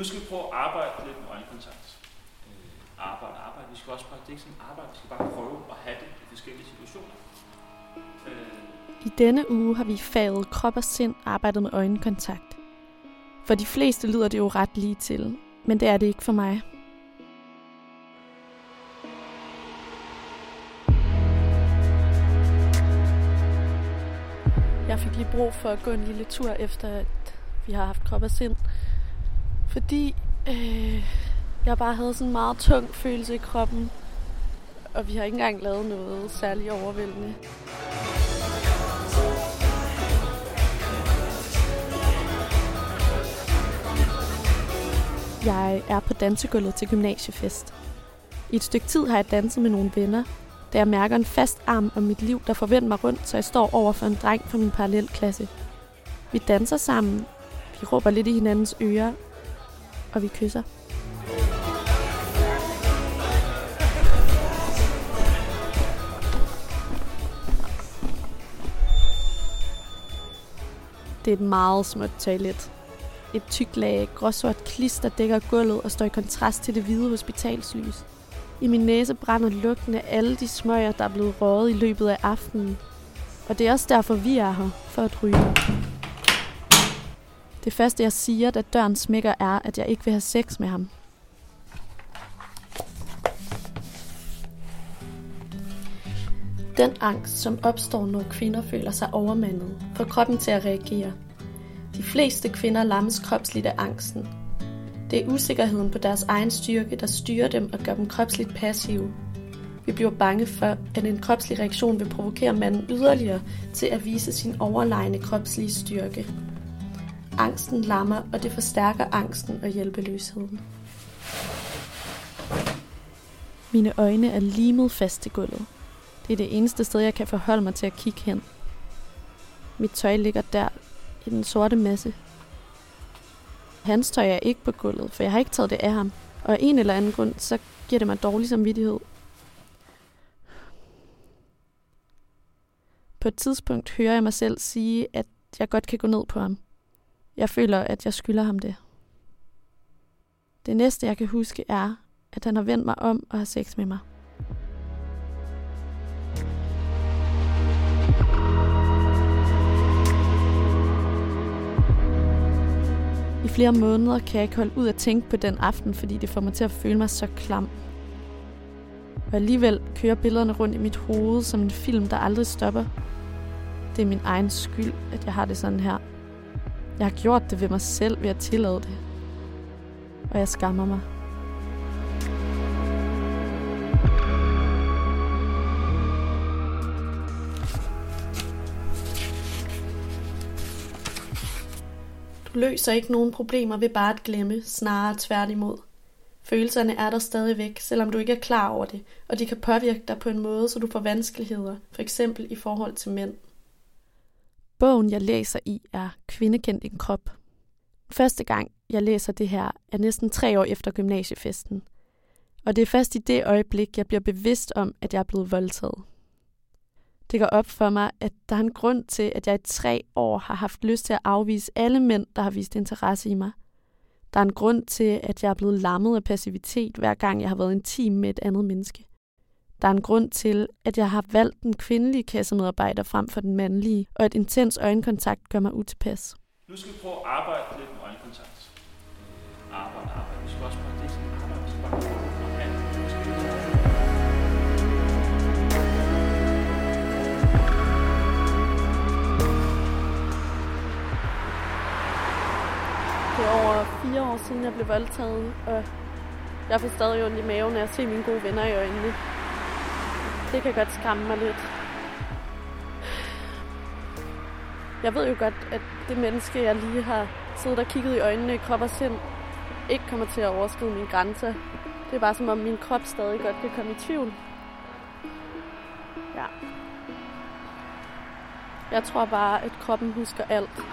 Nu skal vi prøve at arbejde lidt med øjenkontakt. Øh, arbejde, arbejde. Vi skal også bare, det er ikke sådan arbejde, vi skal bare prøve at have det i forskellige situationer. Øh. I denne uge har vi faget krop og sind arbejdet med øjenkontakt. For de fleste lyder det jo ret lige til, men det er det ikke for mig. Jeg fik lige brug for at gå en lille tur efter, at vi har haft krop og sind. Fordi øh, jeg bare havde sådan en meget tung følelse i kroppen. Og vi har ikke engang lavet noget særlig overvældende. Jeg er på dansegulvet til gymnasiefest. I et stykke tid har jeg danset med nogle venner, da jeg mærker en fast arm om mit liv, der forventer mig rundt, så jeg står over for en dreng fra min parallelklasse. Vi danser sammen, vi råber lidt i hinandens ører, og vi kysser. Det er et meget småt toilet. Et tykt lag gråsort klister dækker gulvet og står i kontrast til det hvide hospitalslys. I min næse brænder lugten af alle de smøger, der er blevet røget i løbet af aftenen. Og det er også derfor, vi er her, for at ryge. Det første, jeg siger, da døren smækker, er, at jeg ikke vil have sex med ham. Den angst, som opstår, når kvinder føler sig overmandet, får kroppen til at reagere. De fleste kvinder lammes kropsligt af angsten. Det er usikkerheden på deres egen styrke, der styrer dem og gør dem kropsligt passive. Vi bliver bange for, at en kropslig reaktion vil provokere manden yderligere til at vise sin overlegne kropslige styrke. Angsten lammer, og det forstærker angsten og hjælpeløsheden. Mine øjne er limet fast til gulvet. Det er det eneste sted, jeg kan forholde mig til at kigge hen. Mit tøj ligger der i den sorte masse. Hans tøj er ikke på gulvet, for jeg har ikke taget det af ham. Og af en eller anden grund, så giver det mig dårlig samvittighed. På et tidspunkt hører jeg mig selv sige, at jeg godt kan gå ned på ham. Jeg føler, at jeg skylder ham det. Det næste, jeg kan huske, er, at han har vendt mig om og har sex med mig. I flere måneder kan jeg ikke holde ud at tænke på den aften, fordi det får mig til at føle mig så klam. Og alligevel kører billederne rundt i mit hoved som en film, der aldrig stopper. Det er min egen skyld, at jeg har det sådan her. Jeg har gjort det ved mig selv ved at tillade det. Og jeg skammer mig. Du løser ikke nogen problemer ved bare at glemme, snarere tværtimod. Følelserne er der stadigvæk, selvom du ikke er klar over det, og de kan påvirke dig på en måde, så du får vanskeligheder, for eksempel i forhold til mænd. Bogen, jeg læser i, er Kvindekendt en krop. Første gang, jeg læser det her, er næsten tre år efter gymnasiefesten. Og det er først i det øjeblik, jeg bliver bevidst om, at jeg er blevet voldtaget. Det går op for mig, at der er en grund til, at jeg i tre år har haft lyst til at afvise alle mænd, der har vist interesse i mig. Der er en grund til, at jeg er blevet lammet af passivitet, hver gang jeg har været intim med et andet menneske. Der er en grund til, at jeg har valgt den kvindelige kassemedarbejder frem for den mandlige, og at intens øjenkontakt gør mig utilpas. Nu skal vi prøve at arbejde lidt med øjenkontakt. Arbejde, arbejde. Vi skal også bare, det arbejde, skal bare. Vi skal Det er over fire år siden, jeg blev voldtaget, og jeg får stadig ondt i maven, når jeg ser mine gode venner i øjnene. Det kan godt skræmme mig lidt. Jeg ved jo godt, at det menneske, jeg lige har siddet og kigget i øjnene i krop og sind, ikke kommer til at overskride mine grænser. Det er bare som om min krop stadig godt kan komme i tvivl. Ja. Jeg tror bare, at kroppen husker alt.